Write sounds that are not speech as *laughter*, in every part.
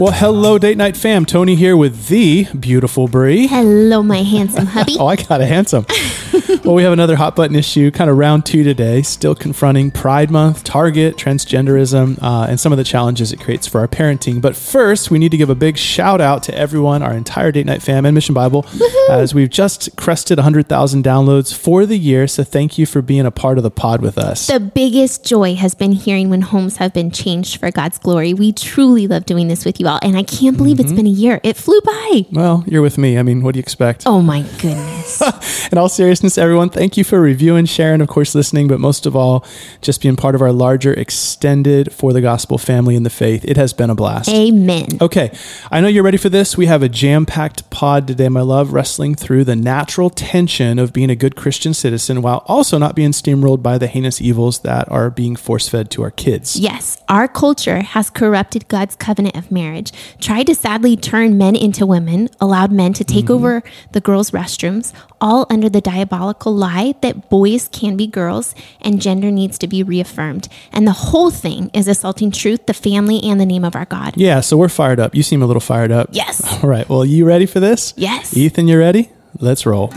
Well, hello, date night fam. Tony here with the beautiful Bre. Hello, my handsome hubby. *laughs* oh, I got a handsome. *laughs* well, we have another hot button issue, kind of round two today, still confronting Pride Month, Target, transgenderism, uh, and some of the challenges it creates for our parenting. But first, we need to give a big shout out to everyone, our entire date night fam and Mission Bible, Woo-hoo. as we've just crested 100,000 downloads for the year. So thank you for being a part of the pod with us. The biggest joy has been hearing when homes have been changed for God's glory. We truly love doing this with you all, and I can't believe mm-hmm. it's been a year. It flew by. Well, you're with me. I mean, what do you expect? Oh my goodness. *laughs* In all seriousness, everyone, thank you for reviewing, sharing, of course, listening, but most of all, just being part of our larger, extended for the gospel family in the faith. It has been a blast. Amen. Okay, I know you're ready for this. We have a jam packed pod today, my love, wrestling through the natural tension of being a good Christian citizen while also not being steamrolled by the heinous evils that are being force fed to our kids. Yes, our culture has corrupted God's covenant of marriage tried to sadly turn men into women, allowed men to take mm-hmm. over the girls' restrooms, all under the diabolical lie that boys can be girls and gender needs to be reaffirmed. And the whole thing is assaulting truth, the family, and the name of our God. Yeah, so we're fired up. You seem a little fired up. Yes. All right. Well, you ready for this? Yes. Ethan, you ready? Let's roll.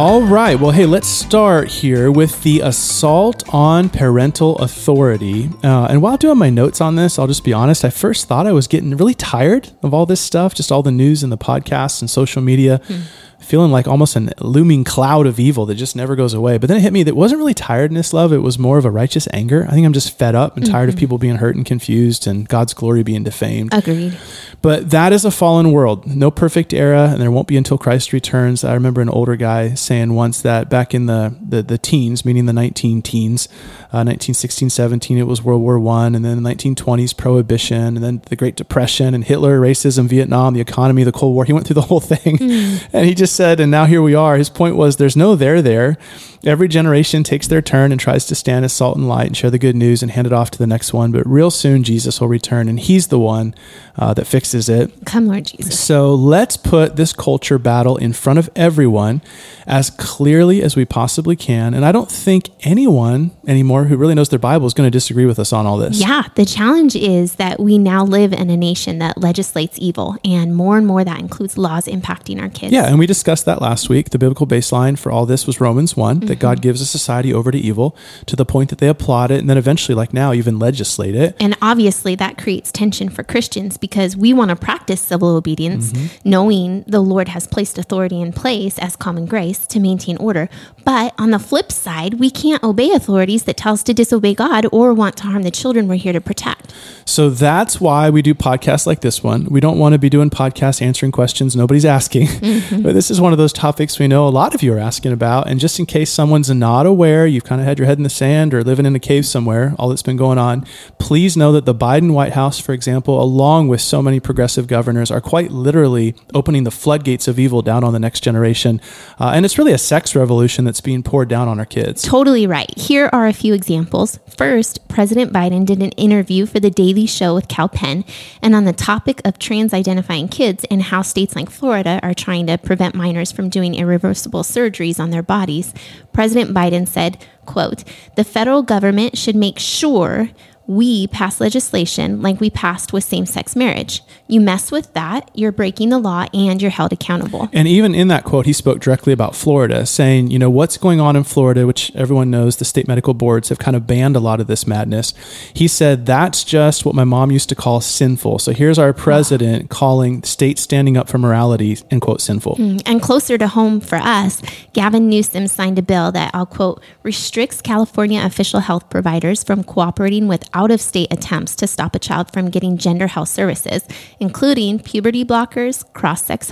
All right. Well, hey, let's start here with the assault on parental authority. Uh, and while doing my notes on this, I'll just be honest. I first thought I was getting really tired of all this stuff, just all the news and the podcasts and social media. Hmm feeling like almost a looming cloud of evil that just never goes away. But then it hit me that wasn't really tiredness, love. It was more of a righteous anger. I think I'm just fed up and tired mm-hmm. of people being hurt and confused and God's glory being defamed. Agreed. But that is a fallen world. No perfect era, and there won't be until Christ returns. I remember an older guy saying once that back in the, the, the teens, meaning the 19 teens, uh, 1916, 17, it was World War One, and then the 1920s, Prohibition, and then the Great Depression, and Hitler, racism, Vietnam, the economy, the Cold War. He went through the whole thing. Mm. *laughs* And he just said, and now here we are. His point was there's no there there. Every generation takes their turn and tries to stand as salt and light and share the good news and hand it off to the next one. But real soon, Jesus will return, and He's the one uh, that fixes it. Come, Lord Jesus. So let's put this culture battle in front of everyone as clearly as we possibly can. And I don't think anyone anymore who really knows their Bible is going to disagree with us on all this. Yeah. The challenge is that we now live in a nation that legislates evil, and more and more that includes laws impacting our kids. Yeah. And we discussed that last week. The biblical baseline for all this was Romans 1 that God mm-hmm. gives a society over to evil to the point that they applaud it and then eventually, like now, even legislate it. And obviously, that creates tension for Christians because we want to practice civil obedience, mm-hmm. knowing the Lord has placed authority in place as common grace to maintain order. But on the flip side, we can't obey authorities that tell us to disobey God or want to harm the children we're here to protect. So that's why we do podcasts like this one. We don't want to be doing podcasts answering questions nobody's asking. Mm-hmm. *laughs* But this is one of those topics we know a lot of you are asking about. And just in case someone's not aware, you've kind of had your head in the sand or living in a cave somewhere, all that's been going on, please know that the Biden White House, for example, along with so many progressive governors, are quite literally opening the floodgates of evil down on the next generation. Uh, and it's really a sex revolution that's being poured down on our kids. Totally right. Here are a few examples. First, President Biden did an interview for the Daily Show with Kal Penn, and on the topic of trans identifying kids and how states like Florida are trying to prevent minors from doing irreversible surgeries on their bodies, President Biden said, quote, the federal government should make sure we pass legislation like we passed with same sex marriage. You mess with that, you're breaking the law and you're held accountable. And even in that quote, he spoke directly about Florida, saying, you know, what's going on in Florida, which everyone knows the state medical boards have kind of banned a lot of this madness. He said, that's just what my mom used to call sinful. So here's our president wow. calling states standing up for morality, end quote, sinful. Mm. And closer to home for us, Gavin Newsom signed a bill that, I'll quote, restricts California official health providers from cooperating with out of state attempts to stop a child from getting gender health services, including puberty blockers, cross sex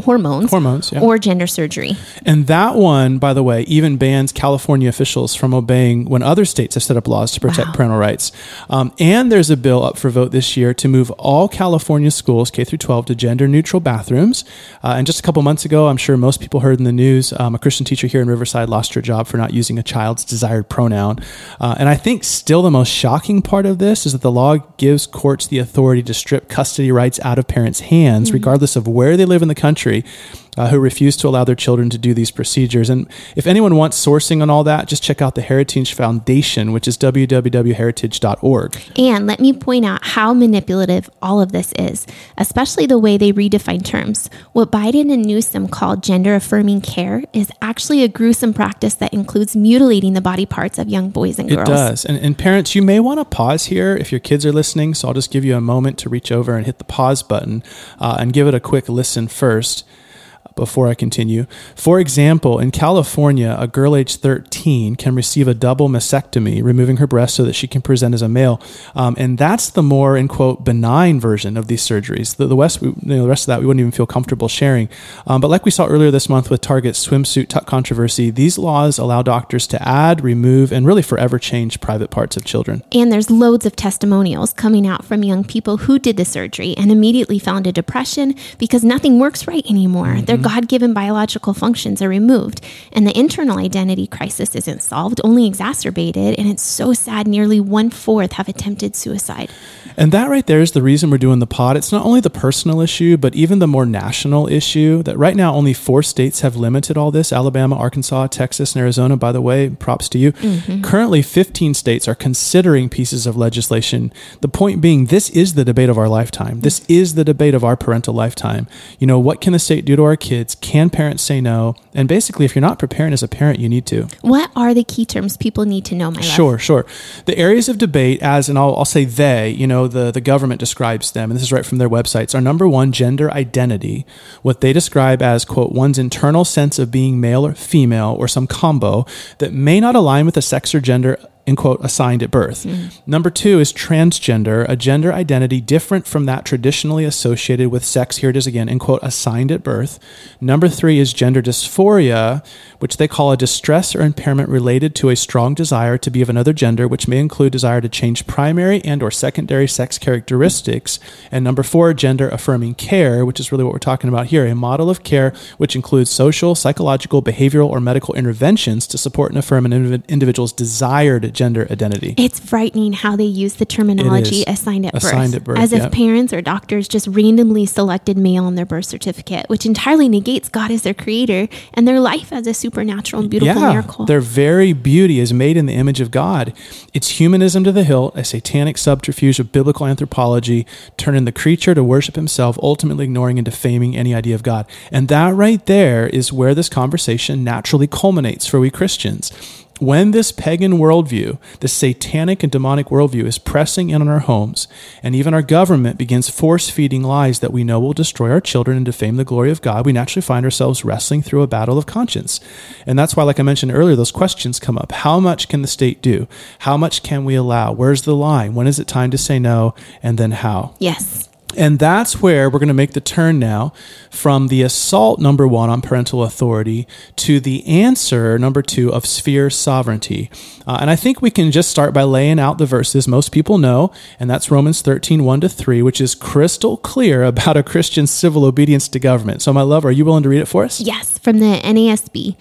hormones, Hormones, yeah. or gender surgery. And that one, by the way, even bans California officials from obeying when other states have set up laws to protect Wow. parental rights. Um, and there's a bill up for vote this year to move all California schools, K through 12, to gender neutral bathrooms. Uh, and just a couple months ago, I'm sure most people heard in the news, um, a Christian teacher here in Riverside lost her job for not using a child's desired pronoun. Uh, and I think still the most shocking part of this is that the law gives courts the authority to strip custody rights out of parents' hands, regardless of where they live in the country country uh, who refuse to allow their children to do these procedures. And if anyone wants sourcing on all that, just check out the Heritage Foundation, which is www.heritage.org. And let me point out how manipulative all of this is, especially the way they redefine terms. What Biden and Newsom call gender affirming care is actually a gruesome practice that includes mutilating the body parts of young boys and girls. It does. And, and parents, you may want to pause here if your kids are listening. So I'll just give you a moment to reach over and hit the pause button uh, and give it a quick listen first before I continue. For example, in California, a girl aged 13 can receive a double mastectomy, removing her breast so that she can present as a male. Um, and that's the more, in quote, benign version of these surgeries. The, the, West, we, you know, the rest of that we wouldn't even feel comfortable sharing. Um, but like we saw earlier this month with Target's swimsuit tuck controversy, these laws allow doctors to add, remove, and really forever change private parts of children. And there's loads of testimonials coming out from young people who did the surgery and immediately found a depression because nothing works right anymore. Their Mm-hmm. God given biological functions are removed, and the internal identity crisis isn't solved, only exacerbated. And it's so sad nearly one fourth have attempted suicide. And that right there is the reason we're doing the pod. It's not only the personal issue, but even the more national issue that right now only four states have limited all this Alabama, Arkansas, Texas, and Arizona. By the way, props to you. Mm-hmm. Currently, 15 states are considering pieces of legislation. The point being, this is the debate of our lifetime. This is the debate of our parental lifetime. You know, what can the state do to our kids? Can parents say no? And basically, if you're not preparing as a parent, you need to. What are the key terms people need to know, my love? Sure, sure. The areas of debate, as and I'll, I'll say they, you know, the, the government describes them, and this is right from their websites, are number one, gender identity, what they describe as, quote, one's internal sense of being male or female or some combo that may not align with the sex or gender. In quote, assigned at birth. Mm-hmm. Number two is transgender, a gender identity different from that traditionally associated with sex. Here it is again, in quote, assigned at birth. Number three is gender dysphoria, which they call a distress or impairment related to a strong desire to be of another gender, which may include desire to change primary and or secondary sex characteristics. And number four, gender affirming care, which is really what we're talking about here, a model of care which includes social, psychological, behavioral, or medical interventions to support and affirm an indiv- individual's desired gender identity. It's frightening how they use the terminology assigned at birth, Assigned at birth, as if parents or doctors just randomly selected male on their birth certificate, which entirely negates God as their creator and their life as a supernatural and beautiful yeah, miracle. Their very beauty is made in the image of God. It's humanism to the hilt, a satanic subterfuge of biblical anthropology, turning the creature to worship himself, ultimately ignoring and defaming any idea of God. And that right there is where this conversation naturally culminates for we Christians. When this pagan worldview, this satanic and demonic worldview is pressing in on our homes, and even our government begins force feeding lies that we know will destroy our children and defame the glory of God, we naturally find ourselves wrestling through a battle of conscience. And that's why, like I mentioned earlier, those questions come up. How much can the state do? How much can we allow? Where's the line? When is it time to say no? And then how? yes. And that's where we're going to make the turn now from the assault number one on parental authority to the answer number two of sphere sovereignty. Uh, and I think we can just start by laying out the verses most people know, and that's Romans 13, 1 to 3, which is crystal clear about a Christian's civil obedience to government. So, my love, are you willing to read it for us? Yes, from the NASB.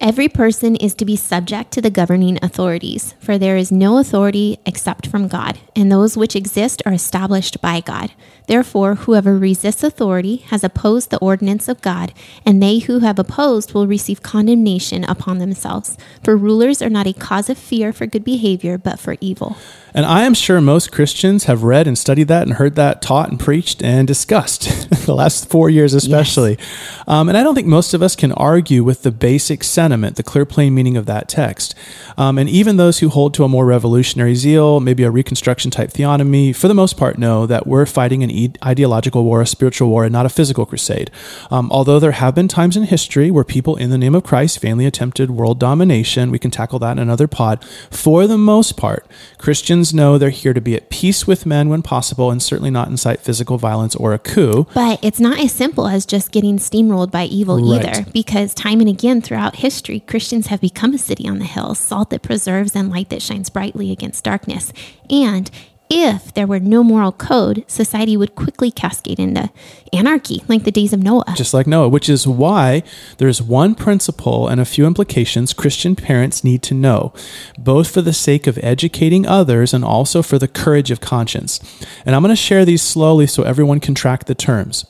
Every person is to be subject to the governing authorities, for there is no authority except from God, and those which exist are established by God. Therefore, whoever resists authority has opposed the ordinance of God, and they who have opposed will receive condemnation upon themselves. For rulers are not a cause of fear for good behavior, but for evil. And I am sure most Christians have read and studied that and heard that taught and preached and discussed *laughs* the last four years, especially. Um, and I don't think most of us can argue with the basic sentiment, the clear, plain meaning of that text. Um, and even those who hold to a more revolutionary zeal, maybe a Reconstruction type theonomy, for the most part, know that we're fighting an e- ideological war, a spiritual war, and not a physical crusade. Um, although there have been times in history where people, in the name of Christ, vainly attempted world domination, we can tackle that in another pod. For the most part, Christians know they're here to be at peace with men when possible and certainly not incite physical violence or a coup. But it's not as simple as just getting steamrolled by evil Right. either, because time and again throughout history, Christians have become a city on the hill, salt that preserves and light that shines brightly against darkness. And if there were no moral code, society would quickly cascade into anarchy, like the days of Noah. just like Noah, which is why there's one principle and a few implications Christian parents need to know, both for the sake of educating others and also for the courage of conscience. And I'm going to share these slowly so everyone can track the terms.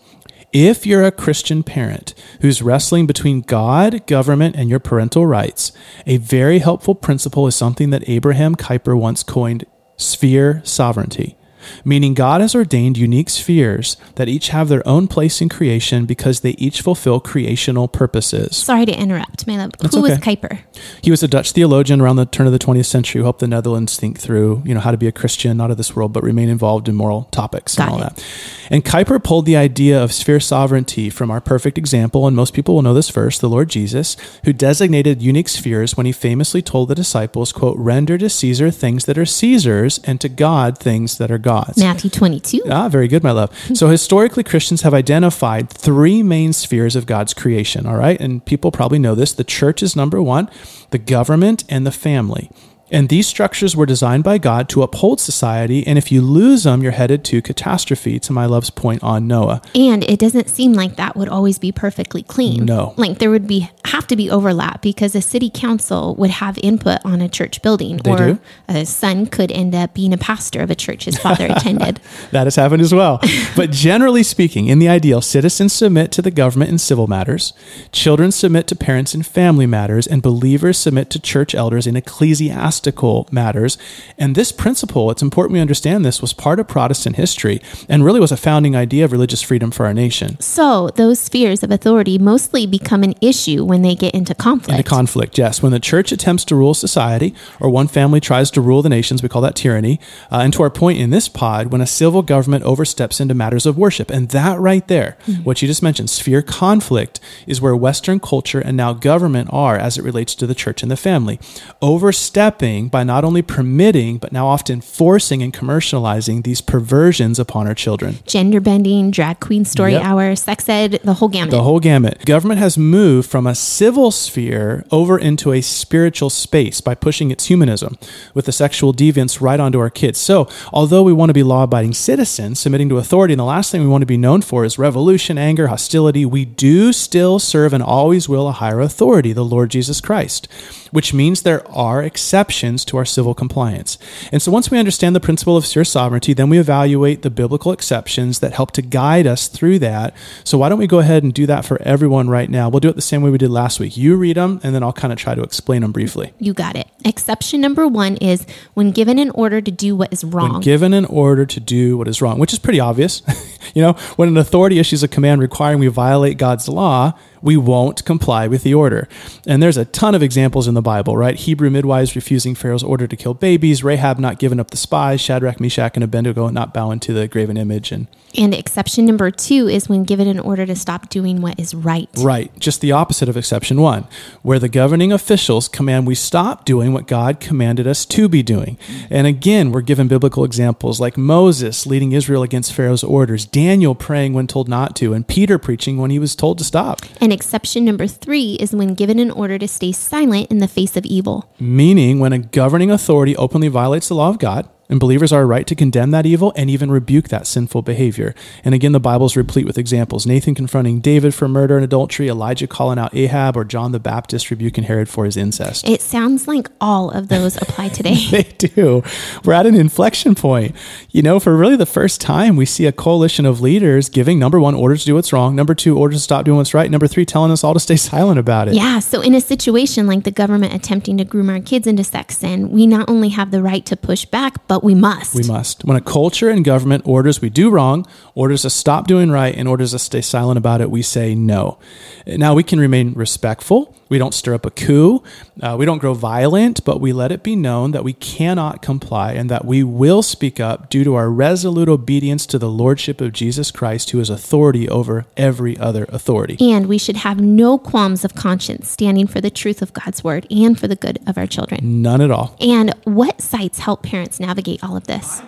If you're a Christian parent who's wrestling between God, government, and your parental rights, a very helpful principle is something that Abraham Kuyper once coined sphere sovereignty meaning God has ordained unique spheres that each have their own place in creation because they each fulfill creational purposes. Sorry to interrupt, my love. That's Who was. Kuyper? He was a Dutch theologian around the turn of the 20th century who helped the Netherlands think through, you know, how to be a Christian, not of this world, but remain involved in moral topics Got and all it. that. And Kuyper pulled the idea of sphere sovereignty from our perfect example, and most people will know this verse, the Lord Jesus, who designated unique spheres when he famously told the disciples, quote, render to Caesar things that are Caesar's and to God things that are God's. Matthew 22. Ah, very good, my love. So historically, Christians have identified three main spheres of God's creation, all right? And people probably know this. The church is number one, the government, and the family. And these structures were designed by God to uphold society, and if you lose them, you're headed to catastrophe, to my love's point on Noah. And it doesn't seem like that would always be perfectly clean. No. Like there would be have to be overlap because a city council would have input on a church building They or do. a son could end up being a pastor of a church his father *laughs* attended. That has happened as well. *laughs* But generally speaking, in the ideal, citizens submit to the government in civil matters, children submit to parents in family matters, and believers submit to church elders in ecclesiastical matters. And this principle, it's important we understand this, was part of Protestant history and really was a founding idea of religious freedom for our nation. So those spheres of authority mostly become an issue when they get into conflict. Into conflict, yes. When the church attempts to rule society or one family tries to rule the nations, we call that tyranny. Uh, and to our point in this pod, when a civil government oversteps into matters of worship. And that right there, what you just mentioned, sphere conflict, is where Western culture and now government are as it relates to the church and the family. Overstepping by not only permitting, but now often forcing and commercializing these perversions upon our children. Gender bending, drag queen story Yep. hour, sex ed, the whole gamut. The whole gamut. Government has moved from a civil sphere over into a spiritual space by pushing its humanism with the sexual deviance right onto our kids. So, although we want to be law abiding citizens submitting to authority, and the last thing we want to be known for is revolution, anger, hostility, we do still serve and always will a higher authority, the Lord Jesus Christ, which means there are exceptions to our civil compliance. And so, once we understand the principle of sphere sovereignty, then we evaluate the biblical exceptions that help to guide us through that. So, why don't we go ahead and do that for everyone right now? We'll do it the same way we did last week. You read them, and then I'll kind of try to explain them briefly. you got it. Exception number one is when given an order to do what is wrong. When given an order to do what is wrong, which is pretty obvious. *laughs* you know, when an authority issues a command requiring we violate God's law, we won't comply with the order. And there's a ton of examples in the Bible, right? Hebrew midwives refusing Pharaoh's order to kill babies, Rahab not giving up the spies, Shadrach, Meshach, and Abednego not bowing to the graven image, and and exception number two is when given an order to stop doing what is right. Right, just the opposite of exception one, where the governing officials command we stop doing what God commanded us to be doing. And again, we're given biblical examples like Moses leading Israel against Pharaoh's orders, Daniel praying when told not to, and Peter preaching when he was told to stop. And exception number three is when given an order to stay silent in the face of evil. Meaning, when a governing authority openly violates the law of God, and believers are right to condemn that evil and even rebuke that sinful behavior. And again, the Bible's replete with examples Nathan confronting David for murder and adultery, Elijah calling out Ahab, or John the Baptist rebuking Herod for his incest. It sounds like all of those apply *laughs* today. they do. We're at an inflection point. You know, for really the first time, we see a coalition of leaders giving number one, orders to do what's wrong, number two, orders to stop doing what's right, number three, telling us all to stay *laughs* silent about it. Yeah, so in a situation like the government attempting to groom our kids into sex sin, we not only have the right to push back, but but we must. We must. When a culture and government orders we do wrong, orders us stop doing right, and orders us stay silent about it, we say no. Now we can remain respectful. We don't stir up a coup. Uh, we don't grow violent, but we let it be known that we cannot comply and that we will speak up due to our resolute obedience to the lordship of Jesus Christ, who is authority over every other authority. And we should have no qualms of conscience standing for the truth of God's word and for the good of our children. None at all. And what sites help parents navigate all of this?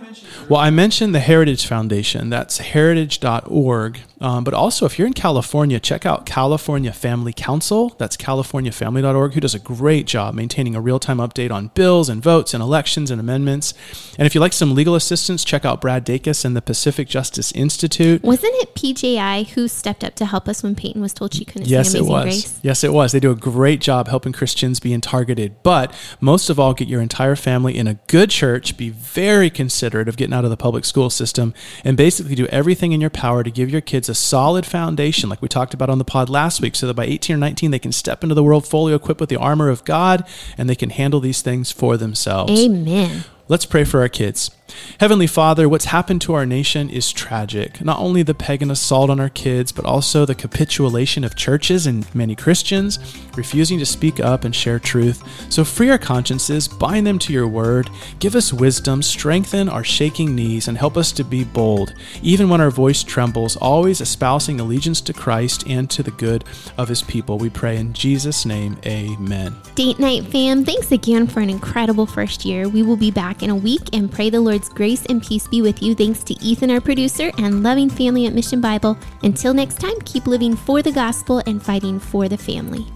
Well, I mentioned the Heritage Foundation. That's heritage.org. Um, but also, if you're in California, check out California Family Council. That's californiafamily.org, who does a great job maintaining a real time update on bills and votes and elections and amendments. And if you like some legal assistance, check out Brad Dacus and the Pacific Justice Institute. Wasn't it PJI who stepped up to help us when Peyton was told she couldn't Yes, see it was. Grace? Yes, it was. They do a great job helping Christians being targeted. But most of all, get your entire family in a good church. Be very considerate of getting out of the public school system and basically do everything in your power to give your kids a solid foundation, like we talked about on the pod last week, so that by 18 or 19, they can step into the world fully equipped with the armor of God and they can handle these things for themselves. Amen. Let's pray for our kids. Heavenly Father, what's happened to our nation is tragic. Not only the pagan assault on our kids, but also the capitulation of churches and many Christians refusing to speak up and share truth. So free our consciences, bind them to your word, give us wisdom, strengthen our shaking knees, and help us to be bold, even when our voice trembles, always espousing allegiance to Christ and to the good of his people. We pray in Jesus' name, amen. Date night fam, thanks again for an incredible first year. We will be in a week and pray the Lord's grace and peace be with you. Thanks to Ethan, our producer, and loving family at Mission Bible. Until next time, keep living for the gospel and fighting for the family.